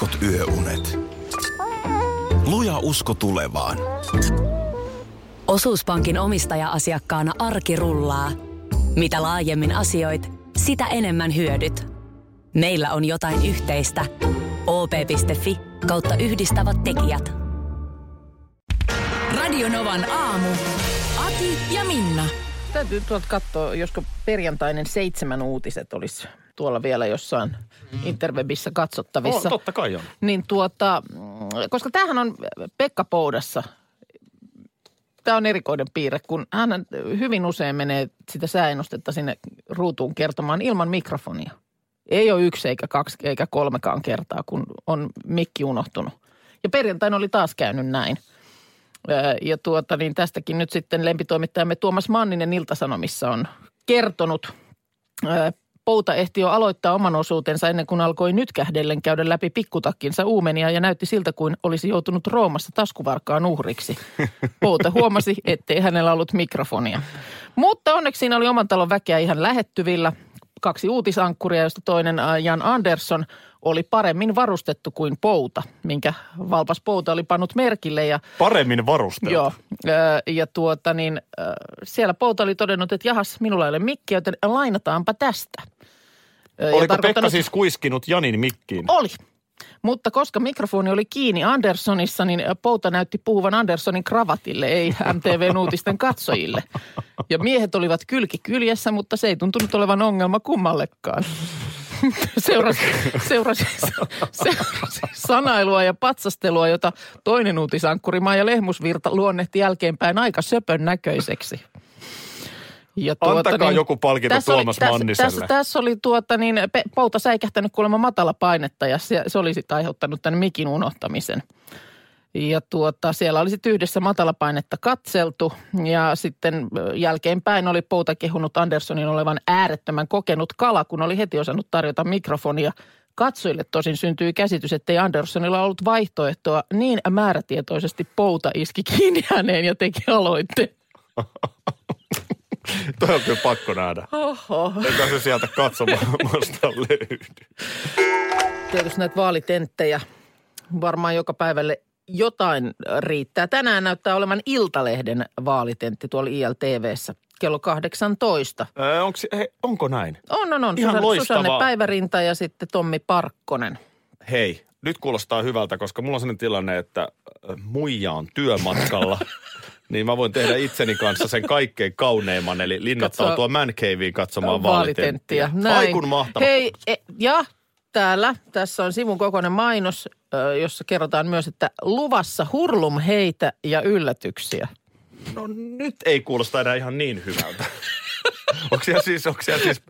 heikot yöunet. Luja usko tulevaan. Osuuspankin omistaja-asiakkaana arki rullaa. Mitä laajemmin asioit, sitä enemmän hyödyt. Meillä on jotain yhteistä. op.fi kautta yhdistävät tekijät. Radionovan aamu. Ati ja Minna. Täytyy tuolta katsoa, josko perjantainen seitsemän uutiset olisi tuolla vielä jossain interwebissä katsottavissa. Oh, totta kai on. Niin tuota, mm, koska tämähän on Pekka Poudassa. Tämä on erikoinen piirre, kun hän hyvin usein menee sitä sääennustetta sinne ruutuun kertomaan ilman mikrofonia. Ei ole yksi eikä kaksi eikä kolmekaan kertaa, kun on mikki unohtunut. Ja perjantaina oli taas käynyt näin. Ja tuota, niin tästäkin nyt sitten lempitoimittajamme Tuomas Manninen Iltasanomissa on kertonut. Pouta ehti jo aloittaa oman osuutensa ennen kuin alkoi nyt kähdellen käydä läpi pikkutakkinsa uumenia ja näytti siltä kuin olisi joutunut Roomassa taskuvarkaan uhriksi. Pouta huomasi, ettei hänellä ollut mikrofonia. Mutta onneksi siinä oli oman talon väkeä ihan lähettyvillä. Kaksi uutisankkuria, joista toinen ä, Jan Andersson oli paremmin varustettu kuin Pouta, minkä valpas Pouta oli pannut merkille ja Paremmin varusteltu. Joo, ö, ja tuota niin, ö, siellä Pouta oli todennut, että jahas, minulla ei ole mikkiä, joten lainataanpa tästä. Ja Oliko Pekka siis kuiskinut Janin mikkiin? Oli. Mutta koska mikrofoni oli kiinni Anderssonissa, niin Pouta näytti puhuvan Anderssonin kravatille, ei MTV-uutisten katsojille. Ja miehet olivat kylki kyljessä, mutta se ei tuntunut olevan ongelma kummallekaan. Seurasi, seurasi, seurasi sanailua ja patsastelua, jota toinen uutisankkuri Maija Lehmusvirta luonnehti jälkeenpäin aika söpön näköiseksi. Ja Antakaa joku palkinto tässä oli- Tuomas tässä, Manniselle. Tässä, tässä oli tuota niin, pe- pouta säikähtänyt kuulemma matala painetta ja se, se oli sitten aiheuttanut tämän mikin unohtamisen. Ja tuota, siellä oli sitten yhdessä matalapainetta katseltu ja sitten jälkeenpäin oli Pouta kehunut Anderssonin olevan äärettömän kokenut kala, kun oli heti osannut tarjota mikrofonia. Katsojille tosin syntyi käsitys, että ei Anderssonilla ollut vaihtoehtoa. Niin määrätietoisesti Pouta iski kiinni häneen ja teki aloitteen. Toi on kyllä pakko nähdä. Oho. Eikä se sieltä katsomasta löydy. Tietysti näitä vaalitenttejä varmaan joka päivälle jotain riittää. Tänään näyttää olevan Iltalehden vaalitentti tuolla ILTVssä kello 18. Äh, onks, he, onko näin? On, on, on. Ihan Susanne, loistavaa. Susanne Päivärinta ja sitten Tommi Parkkonen. Hei, nyt kuulostaa hyvältä, koska mulla on sellainen tilanne, että muija on työmatkalla. niin mä voin tehdä itseni kanssa sen kaikkein kauneimman, eli linnoittautua Man Caveen katsomaan vaalitenttiä. Ai kun mahtavaa. Hei, e, ja täällä, tässä on sivun kokoinen mainos, jossa kerrotaan myös, että luvassa hurlum heitä ja yllätyksiä. No nyt ei kuulosta enää ihan niin hyvältä. onko siellä siis, onko siellä siis,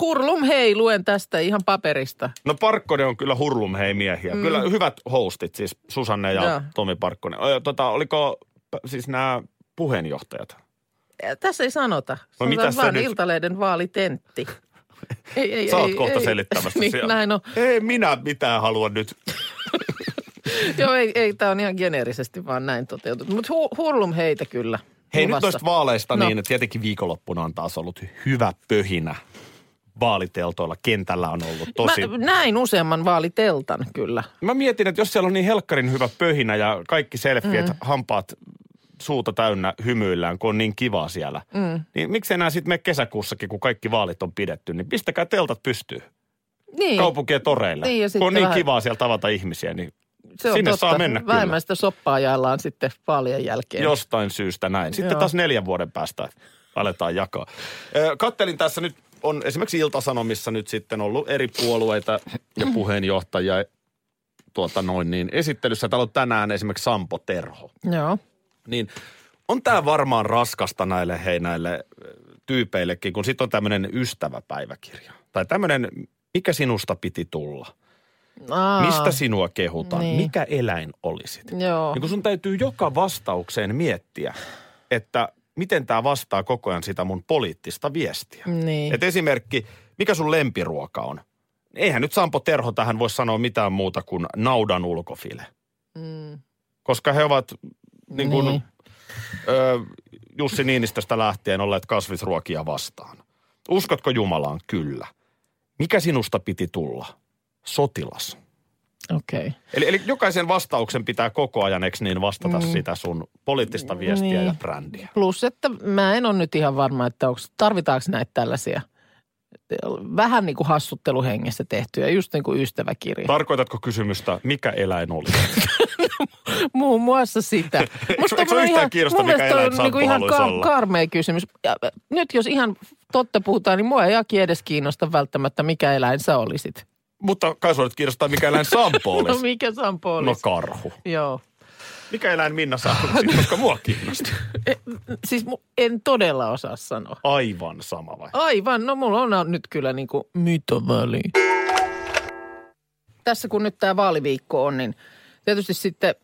Hurlum hei, luen tästä ihan paperista. no Parkkonen on kyllä hurlum hei miehiä. Mm. Kyllä hyvät hostit, siis Susanne ja Joo. Tomi Parkkonen. Tota, oliko siis nämä puheenjohtajat? Ja Tässä ei sanota. No mitä vaan nyt- Iltalehden vaalitentti. Ei, ei, Sä oot ei, kohta ei. selittämässä niin, siellä. näin on. Ei minä mitään halua nyt. Joo, ei, ei tämä on ihan geneerisesti vaan näin toteutettu. Mutta hu, hurlum heitä kyllä. Hei nyt luvassa. noista vaaleista No. niin, että tietenkin viikonloppuna on taas ollut hyvä pöhinä. Vaaliteltoilla kentällä on ollut tosi... Mä näin useamman vaaliteltan kyllä. Mä mietin, että jos siellä on niin helkkarin hyvä pöhinä ja kaikki selfieet, mm. hampaat suuta täynnä hymyillään, kun on niin kivaa siellä. Mm. Niin miksi enää sitten me kesäkuussakin, kun kaikki vaalit on pidetty, niin pistäkää teltat pystyyn Niin, kaupunkien toreille. Niin, kun on niin vähän- kivaa siellä tavata ihmisiä, niin se on sinne totta. saa mennä kyllä. Vähemmän sitä soppaa jaellaan sitten vaalien jälkeen. Jostain syystä näin. Sitten Joo. taas neljän vuoden päästä aletaan jakaa. Kattelin tässä nyt, on esimerkiksi Iltasanomissa nyt sitten ollut eri puolueita ja puheenjohtajia tuota noin niin esittelyssä. Täällä on tänään esimerkiksi Sampo Terho. Joo. Niin on tämä varmaan raskasta näille hei näille tyypeillekin, kun sitten on tämmöinen ystäväpäiväkirja. Tai tämmöinen, mikä sinusta piti tulla? Aa, Mistä sinua kehutaan? niin. Mikä eläin olisit? Joo. Niin kun sun täytyy joka vastaukseen miettiä, että miten tämä vastaa koko ajan sitä mun poliittista viestiä. Niin. Et esimerkki, mikä sun lempiruoka on? Eihän nyt Sampo Terho tähän voi sanoa mitään muuta kuin naudan ulkofile. Mm. Koska he ovat niin kuin, Niin. Ö, Jussi Niinistöstä lähtien olleet kasvisruokia vastaan. Uskotko Jumalaan? Kyllä. Mikä sinusta piti tulla? Sotilas. Okei. Okay. Eli, eli jokaisen vastauksen pitää koko ajan, eikö niin, vastata mm. sitä sun poliittista viestiä Niin. ja brändiä. Plus, että mä en ole nyt ihan varma, että onko, tarvitaanko näitä tällaisia vähän niin kuin hassutteluhengessä tehtyjä, just niin kuin ystäväkirja. Tarkoitatko kysymystä, mikä eläin oli? Muun muassa sitä. Musta eikö on yhtään kiinnosta, mikä eläin on niinku Sampo ihan olla? karmea kysymys. Ja, nyt jos ihan totta puhutaan, niin mua ei Aki edes kiinnosta välttämättä, mikä eläin sä olisit. Mutta kai nyt kiinnostaa, mikä eläin Sampo No olisi. mikä Sampo No olisi? karhu. Joo. Mikä eläin Minna olisit, koska mua kiinnostaa. E, siis mu- en todella osaa sanoa. Aivan sama vai? Aivan, no mulla on nyt kyllä niin kuin mitä väliä. Tässä kun nyt tämä vaaliviikko on, niin tietysti sitten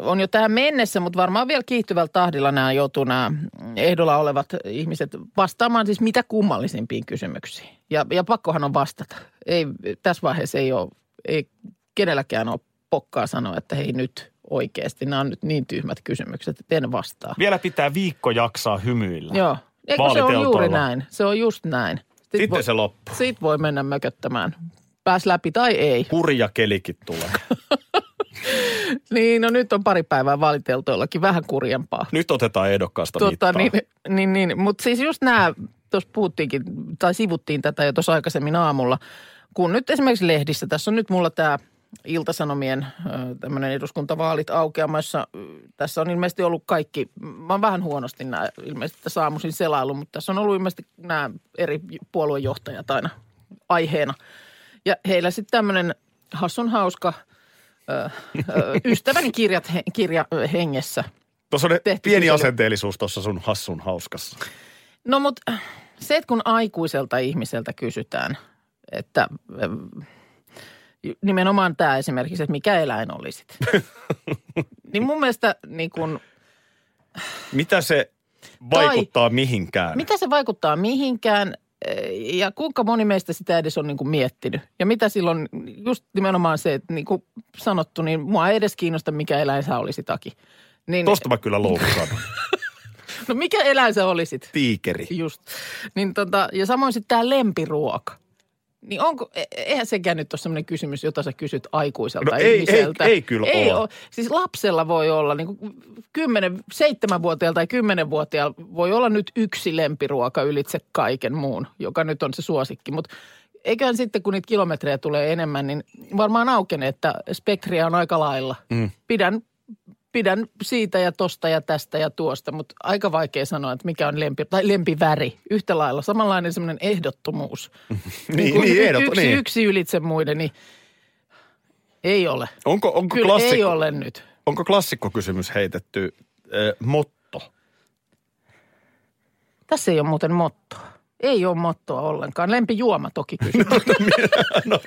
on jo tähän mennessä, mutta varmaan vielä kiihtyvällä tahdilla nämä joutuu nämä ehdolla olevat ihmiset vastaamaan siis mitä kummallisimpiin kysymyksiin. Ja, ja pakkohan on vastata. Ei, tässä vaiheessa ei ole, ei kenelläkään ole pokkaa sanoa, että hei nyt oikeasti, nämä on nyt niin tyhmät kysymykset, että en vastaa. Vielä pitää viikko jaksaa hymyillä. Joo. Eikö se Vaaliteltoilla. juuri näin? Se on just näin. Sitten, Sitten se loppuu. Siitä voi mennä mököttämään. Pääs läpi tai ei. Kurja kelikin tulee. Niin, no nyt on pari päivää valiteltoillakin vähän kurjempaa. Nyt otetaan ehdokkaasta mittaa. niin, niin, niin. Mutta siis just nämä, tuossa puhuttiinkin, tai sivuttiin tätä jo tuossa aikaisemmin aamulla, kun nyt esimerkiksi lehdissä, tässä on nyt mulla tämä Iltasanomien tämmöinen eduskuntavaalit aukeamassa. Tässä on ilmeisesti ollut kaikki, mä oon vähän huonosti nämä ilmeisesti tässä aamuisin selailu, mutta tässä on ollut ilmeisesti nämä eri puoluejohtajat aina aiheena. Ja heillä sitten tämmöinen hassun hauska ö, ö, ystäväni kirjat, kirja ö, hengessä – Tuossa on pieni kysely. asenteellisuus tuossa sun hassun hauskassa. No mutta se, että kun aikuiselta ihmiseltä kysytään, että nimenomaan tämä esimerkiksi, että mikä eläin olisit. niin mun mielestä niin kun, Mitä se vaikuttaa mihinkään? mitä se vaikuttaa mihinkään eh, ja kuinka moni meistä sitä edes on niin kuin miettinyt. Ja mitä silloin, just nimenomaan se, että niin kuin sanottu, niin mua ei edes kiinnosta, mikä eläin sä olisit, Aki. Niin, Tosta mä kyllä loukkaan. no mikä eläin sä olisit? Tiikeri. Just. Niin tota, ja samoin sitten tämä lempiruoka. Niin onko, e- eihän sekään nyt ole sellainen kysymys, jota sä kysyt aikuiselta No ei- ei- ihmiseltä. ei kyllä ei ole. ole. Siis lapsella voi olla, niin kuin kymmenen, seitsemänvuotiaalla tai kymmenenvuotiaalla voi olla nyt yksi lempiruoka ylitse kaiken muun, joka nyt on se suosikki. Mutta eiköhän sitten, kun niitä kilometrejä tulee enemmän, niin varmaan aukenee, että spektriä on aika lailla. Mm. Pidän, pidän siitä ja tosta ja tästä ja tuosta, mutta aika vaikea sanoa, että mikä on lempi, tai lempiväri. Yhtä lailla, samanlainen semmoinen ehdottomuus. Niin, niin, y- ehdot, yksi, niin. yksi ylitse muiden, niin ei ole. Onko, onko, Kyllä klassikko, ei ole nyt. onko klassikkokysymys heitetty äh, motto? Tässä ei ole muuten mottoa. Ei ole mottoa ollenkaan. Lempijuoma toki kysytään. no,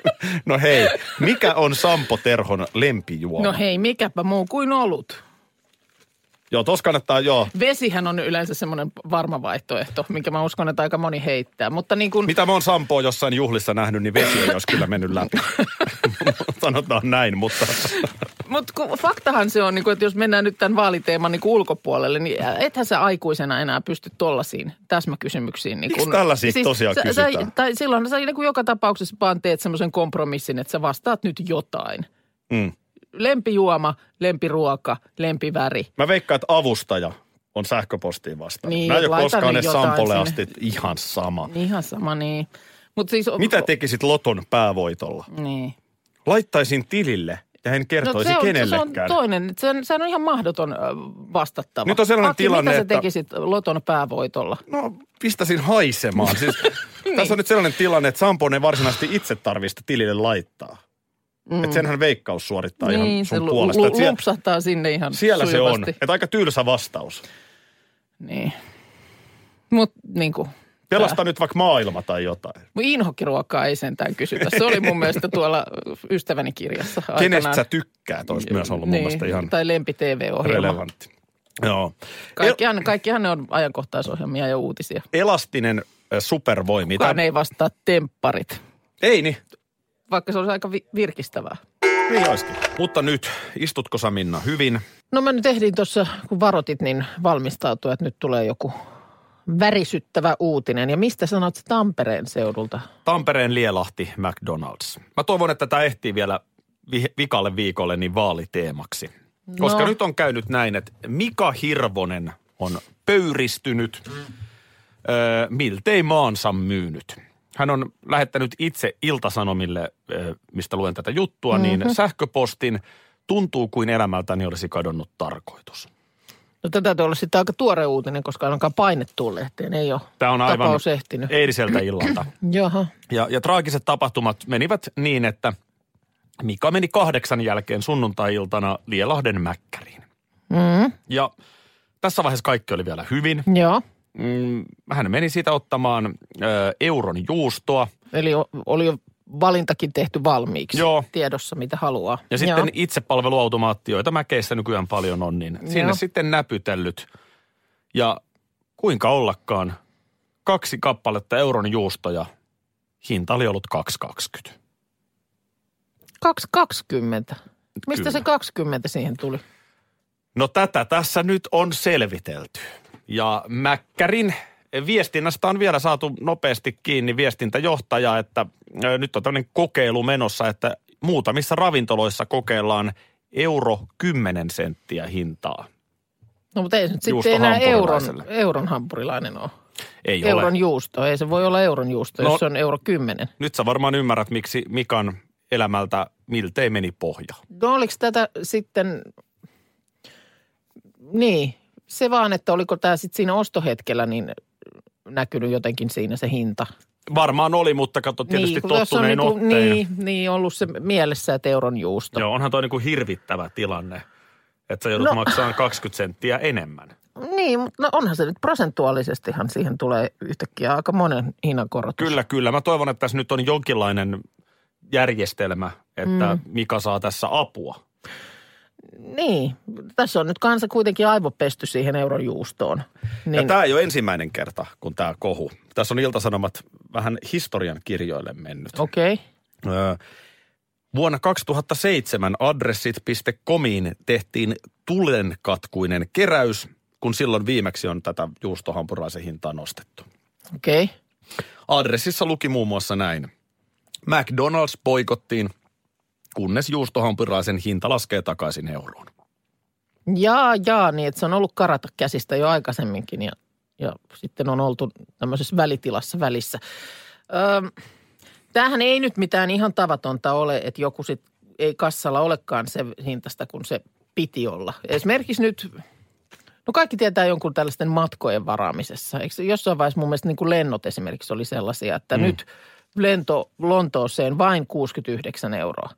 no hei, mikä on Sampo Terhon lempijuoma? No hei, mikäpä muu kuin olut. Joo, tos kannattaa, joo. Vesihän on yleensä semmoinen varma vaihtoehto, minkä mä uskon, että aika moni heittää. Mutta niin kuin, Mitä mä oon Sampoa jossain juhlissa nähnyt, niin vesi ei olisi kyllä mennyt läpi. Sanotaan näin, mutta Mutta faktahan se on, niin kuin, että jos mennään nyt tämän vaaliteeman niin ulkopuolelle, niin ethän sä aikuisena enää pysty tollasiin täsmäkysymyksiin. Niin Miksi tällaisia tosiaan sä, kysytään? Sä, tai silloin sä niin joka tapauksessa vaan teet semmoisen kompromissin, että sä vastaat nyt jotain. mm. Lempijuoma, lempiruoka, lempiväri. mä veikkaan, että avustaja on sähköpostiin vastaan. Niin, mä en ole koskaan jotain Sampolle asti, ihan sama. Ihan sama, niin. Mut siis, Mitä tekisit Loton päävoitolla? Niin. Laittaisin tilille ja en kertoisi No se on, se kenellekään. on toinen. Se on, se on ihan mahdoton vastattava. Nyt on sellainen Aki, tilanne, mitä sä että- tekisit Loton päävoitolla? No, pistäisin haisemaan. Siis, Niin. Tässä on nyt sellainen tilanne, että Sampo ei varsinaisesti itse tarvista tilille laittaa. Mm. Että senhän veikkaus suorittaa ihan niin, sun se puolesta. lu, siellä, lupsahtaa sinne ihan siellä se on. sujuvasti. Että aika tylsä vastaus. Niin. Mutta niin kuin, Pelasta nyt vaikka maailma tai jotain. inhokkiruokaa ei sentään kysytä. Se oli mun mielestä tuolla ystäväni kirjassa Kenestä aikanaan. sä tykkäät, olisi myös ollut mun niin, mielestä ihan Tai lempi TV-ohjelma. relevantti. Joo. Kaikkihan, kaikkihan ne on ajankohtaisohjelmia ja uutisia. Elastinen supervoimi. Kukaan ei vastaa tempparit, Ei niin. vaikka se olisi aika vi- virkistävää. Niin olisikin. Mutta nyt, istutko sä Minna hyvin? No mä nyt ehdin tuossa, kun varotit, niin valmistautua, että nyt tulee joku värisyttävä uutinen. Ja mistä sanot Tampereen seudulta? Tampereen Lielahti McDonald's. Mä toivon, että tämä ehtii vielä vi- vikalle viikolle niin vaaliteemaksi. Koska No. nyt on käynyt näin, että Mika Hirvonen on pöyristynyt, öö, miltei maansa myynyt. Hän on lähettänyt itse Iltasanomille, öö, mistä luen tätä juttua, mm-hmm. niin sähköpostin tuntuu kuin elämältäni olisi kadonnut tarkoitus. No tätä täytyy olla sitten aika tuore uutinen, koska ainakaan painettuun lehteen ei ole Tämä on aivan tapaus ehtinyt. eiliseltä illalta. Jaha. Ja, ja traagiset tapahtumat menivät niin, että Mika meni kahdeksan jälkeen sunnuntai-iltana Lielahden Mäkkäriin. Mm, Ja tässä vaiheessa kaikki oli vielä hyvin. joo. Mm, hän meni siitä ottamaan ö, euron juustoa. Eli oli jo valintakin tehty valmiiksi. Joo. Tiedossa, mitä haluaa. Ja sitten itsepalveluautomaatti, joita mäkeissä nykyään paljon on, niin sinne Joo. sitten näpytellyt. Ja kuinka ollakaan, kaksi kappaletta euron juustoja, hinta oli ollut 2,20. 2,20. Mistä Kyllä. se 20 siihen tuli? No tätä tässä nyt on selvitelty. Ja Mäkkärin viestinnästä on vielä saatu nopeasti kiinni viestintäjohtaja, että nyt on tämmöinen kokeilu menossa, että muutamissa ravintoloissa kokeillaan euro 10 senttiä hintaa. No mutta ei se nyt sitten enää euron, euron hampurilainen ole. Ei euron ole. juusto. Ei se voi olla euron juusto, No- jos se on euro 10. Nyt sä varmaan ymmärrät, miksi Mikan elämältä miltei meni pohja. No oliko tätä sitten, niin, se vaan, että oliko tämä sitten siinä ostohetkellä niin näkynyt jotenkin siinä se hinta. Varmaan oli, mutta kato tietysti niin, jos on tottuneen niinku, otteen. niin, niin, ollut se mielessä, että euron juusto. Joo, onhan toi niinku hirvittävä tilanne, että sä joudut. No. maksamaan 20 senttiä enemmän. Niin, mutta no onhan se nyt prosentuaalisestihan siihen tulee yhtäkkiä aika monen hinnankorotus. Kyllä, kyllä. Mä toivon, että tässä nyt on jonkinlainen järjestelmä, että mm. Mika saa tässä apua. Niin, tässä on nyt kansa kuitenkin aivopesty siihen euron juustoon. Niin. Ja tämä ei ole ensimmäinen kerta, kun tämä kohu. Tässä on Iltasanomat vähän historian kirjoille mennyt. okei. Okay. Öö, vuonna 2007 adressit.comiin tehtiin tulenkatkuinen keräys, kun silloin viimeksi on tätä juustohampuraisen hintaa nostettu. Okei. Okay. Adressissa luki muun muassa näin. McDonald's poikottiin, kunnes juustohampuraisen hinta laskee takaisin euroon. Jaa, jaa, niin että se on ollut karata käsistä jo aikaisemminkin ja, ja sitten on oltu tämmöisessä välitilassa välissä. Öö, tämähän ei nyt mitään ihan tavatonta ole, että joku sit ei kassalla olekaan se hintasta, kun se piti olla. Esimerkiksi nyt, no kaikki tietää jonkun tällaisten matkojen varaamisessa. Eikö jossain vaiheessa mun mielestä niin kuin lennot esimerkiksi oli sellaisia, että mm. nyt lento Lontooseen vain 69 euroa.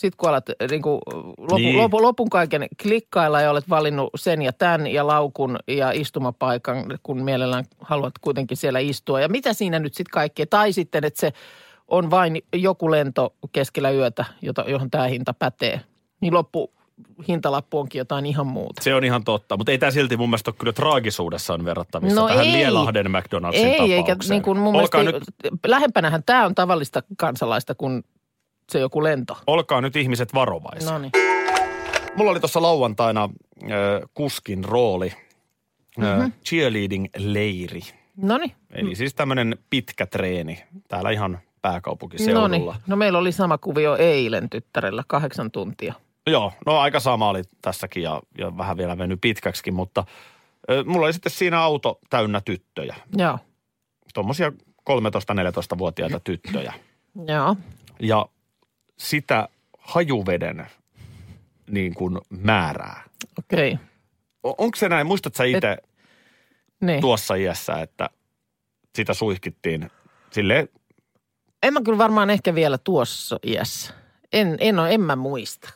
Sitten kun alat niin kuin lopu, Niin. lopu, lopun kaiken klikkailla ja olet valinnut sen ja tämän ja laukun ja istumapaikan, kun mielellään haluat kuitenkin siellä istua. Ja mitä siinä nyt sitten kaikkea? Tai sitten, että se on vain joku lento keskellä yötä, jota, johon tämä hinta pätee. Niin loppu hintalappu onkin jotain ihan muuta. Se on ihan totta, mutta ei tämä silti mun mielestä ole kyllä traagisuudessaan verrattavissa No tähän ei. Lielahden McDonald'sin Ei, tapaukseen. eikä niin kuin mun olkaa, mielestä, nyt, lähempänähän tämä on tavallista kansalaista kuin se joku lento. olkaa nyt ihmiset varovaisia. No niin. Mulla oli tuossa lauantaina äh, kuskin rooli, mm-hmm. äh, cheerleading-leiri. No niin. Eli siis tämmöinen pitkä treeni täällä ihan pääkaupunkiseudulla. niin. No meillä oli sama kuvio eilen tyttärellä, kahdeksan tuntia. Joo, no aika sama oli tässäkin ja, ja vähän vielä mennyt pitkäksikin, mutta ö, mulla oli sitten siinä auto täynnä tyttöjä. Joo, Tuommoisia 13-14-vuotiaita tyttöjä. joo. Ja sitä hajuveden niin kuin määrää. Okei. O- onko se näin, muistatko sä itse Niin. tuossa iässä, että sitä suihkittiin silleen, En mä kyllä varmaan ehkä vielä tuossa iässä. En, en, ole, en mä muista.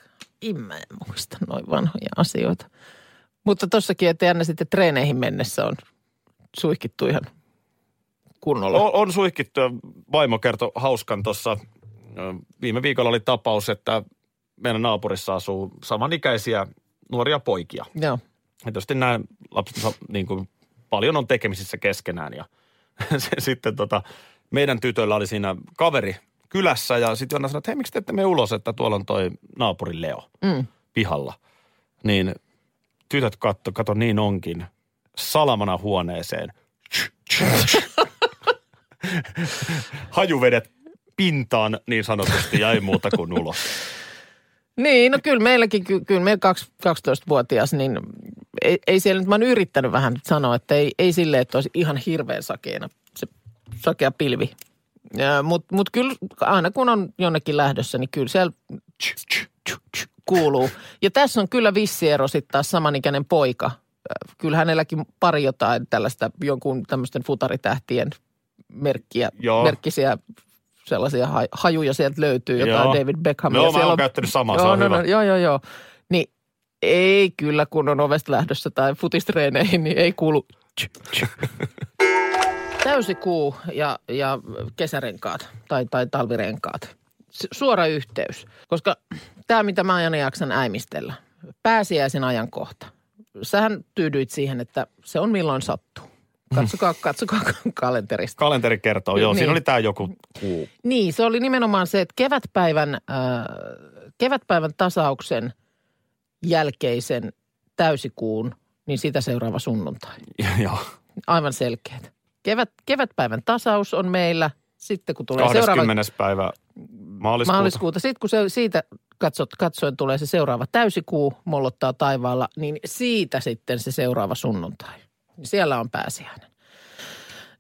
En mä en muista noin vanhoja asioita. Mutta tossakin, että aina sitten treeneihin mennessä on suihkittu ihan kunnolla. on, on suihkittu ja vaimo kertoi hauskan tuossa. Viime viikolla oli tapaus, että meidän naapurissa asuu samanikäisiä nuoria poikia. Joo. Ja tietysti nämä lapset niin kuin, paljon on tekemisissä keskenään ja se, sitten tota, meidän tytöllä oli siinä kaveri kylässä ja sitten Jonna sanoi, että hei miksi te ette mene ulos, että tuolla on toi naapuri Leo Mm. pihalla. Niin tytöt katto, kato niin onkin, salamana huoneeseen. Hajuvedet pintaan niin sanotusti ja ei muuta kuin ulos. Niin, no kyllä meilläkin, ky- kyllä meillä kaksi- 12-vuotias, niin ei, ei siellä nyt, mä oon yrittänyt vähän sanoa, että ei, ei silleen, että olisi ihan hirveän sakeena se sakea pilvi. Mutta mut kyllä aina kun on jonnekin lähdössä, niin kyllä siellä kuuluu. Ja tässä on kyllä vissi ero sitten taas samanikäinen poika. Kyllä hänelläkin pari jotain tällaista jonkun tämmöisten futaritähtien merkkiä, Joo. merkkisiä sellaisia ha- hajuja sieltä löytyy, jotain Joo. David Beckhamia. Joo, mä Siellä oon käyttänyt samaa, se joo, on no, hyvä. No, joo, joo, joo. Niin ei kyllä, kun on ovesta lähdössä tai futistreeneihin, niin ei kuulu täysikuu ja, ja kesärenkaat tai, tai talvirenkaat. Suora yhteys, koska tämä, mitä mä aina jaksan äimistellä, pääsiäisen ajankohta. Sähän tyydyit siihen, että se on milloin sattuu. Katsokaa, katsokaa kalenterista. Kalenteri kertoo, joo, Niin. siinä oli tämä joku kuu. Niin, se oli nimenomaan se, että kevätpäivän, äh, kevätpäivän tasauksen jälkeisen täysikuun, niin sitä seuraava sunnuntai. joo. Aivan selkeät. Kevät, kevätpäivän tasaus on meillä. Sitten kun tulee seuraava 20. päivä maaliskuuta. maaliskuuta, sitten kun se, siitä katsot, katsoen tulee se seuraava täysikuu, mollottaa taivaalla, niin siitä sitten se seuraava sunnuntai. Niin Siellä on pääsiäinen.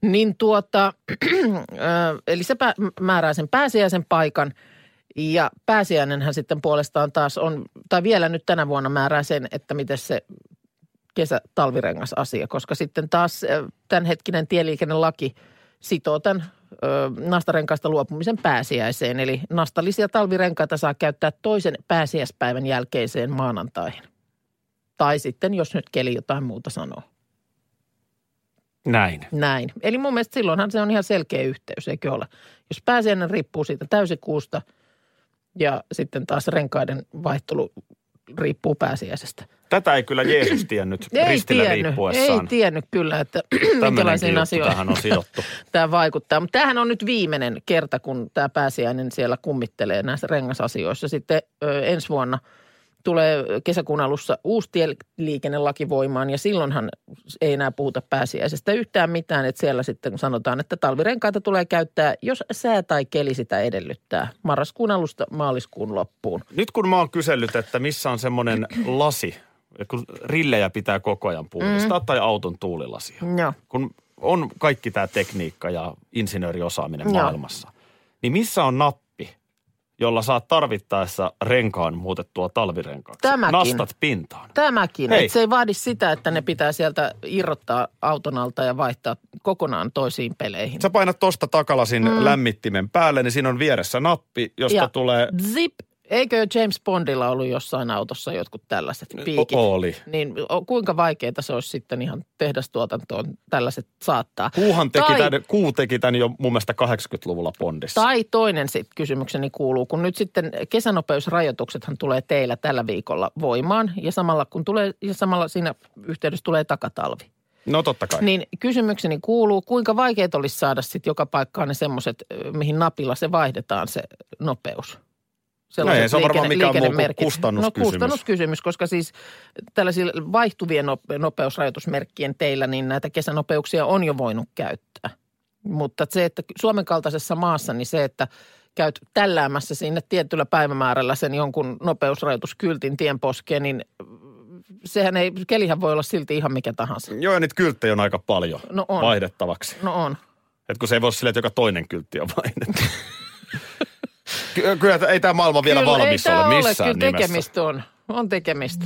Niin tuota, ö, eli se määrää sen pääsiäisen paikan ja pääsiäinenhän sitten puolestaan taas on, tai vielä nyt tänä vuonna määrää sen, että miten se kesä-talvirengas asia, koska sitten taas ö, tämänhetkinen tieliikennelaki sitoo tämän ö, nastarenkaista luopumisen pääsiäiseen. Eli nastallisia talvirenkaita saa käyttää toisen pääsiäispäivän jälkeiseen maanantaihin. Tai sitten, jos nyt keli jotain muuta sanoo. Näin. Näin. Eli mun mielestä silloinhan se on ihan selkeä yhteys, eikö ole? Jos pääsiäinen riippuu siitä täysikuusta ja sitten taas renkaiden vaihtelu riippuu pääsiäisestä. Tätä ei kyllä Jeesus tiennyt Ei ristillä tiennyt, riippuessaan. ei tiennyt kyllä, että minkälaisiin asioihin tähän on sidottu. tämä vaikuttaa. Mutta tämähän on nyt viimeinen kerta, kun tämä pääsiäinen siellä kummittelee näissä rengasasioissa. Sitten ö, ensi vuonna tulee kesäkuun alussa uusi tieliikennelaki voimaan ja silloinhan ei enää puhuta pääsiäisestä yhtään mitään. Että siellä sitten sanotaan, että talvirenkaita tulee käyttää, jos sää tai keli sitä edellyttää. Marraskuun alusta maaliskuun loppuun. Nyt kun mä oon kysellyt, että missä on semmoinen lasi, kun rillejä pitää koko ajan puhdistaa, mm. tai auton tuulilasia. Joo. Kun on kaikki tämä tekniikka ja insinööriosaaminen Joo. maailmassa, niin missä on nappi, jolla saat tarvittaessa renkaan muutettua talvirenkaaksi? Tämäkin. Nastat pintaan. Tämäkin, Hei. että se ei vaadi sitä, että ne pitää sieltä irrottaa auton alta ja vaihtaa kokonaan toisiin peleihin. Sä painat tosta takalasin mm. lämmittimen päälle, niin siinä on vieressä nappi, josta Ja tulee... Zip. Eikö James Bondilla ollut jossain autossa jotkut tällaiset piikit? O- oli. Niin kuinka vaikeaa se olisi sitten ihan tehdastuotantoon tällaiset saattaa? Kuuhan teki Tai- tämän, kuu teki tämän jo mun mielestä 80-luvulla Bondissa. Tai toinen sit kysymykseni kuuluu, kun nyt sitten kesänopeusrajoituksethan tulee teillä tällä viikolla voimaan ja samalla, kun tulee, ja samalla siinä yhteydessä tulee takatalvi. No totta kai. Niin kysymykseni kuuluu, kuinka vaikeet olisi saada sitten joka paikkaan ne semmoiset, mihin napilla se vaihdetaan se nopeus? Sellaiset No ei se on varmaan mikään muu kuin liikennemerkit. kustannuskysymys. No kustannuskysymys, koska siis tällaisilla vaihtuvien nope- nopeusrajoitusmerkkien teillä, niin näitä kesänopeuksia on jo voinut käyttää. Mutta se, että Suomen kaltaisessa maassa, niin se, että käyt tälläämässä sinne tietyllä päivämäärällä sen jonkun nopeusrajoituskyltin tienposkeen, niin sehän ei, kelihän voi olla silti ihan mikä tahansa. Joo, ja niitä kylttejä on aika paljon No on. vaihdettavaksi. No on. Et kun se ei voi silleen, että joka toinen kyltti on vaihdettu. Ky- Kyllä ei tämä maailma vielä Kyllä, valmis ei tää ole missään Kyllä nimessä. tekemistä on. On tekemistä.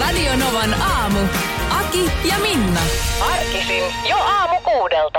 Radio Novan aamu. Aki ja Minna. Arkisin jo aamu kuudelta.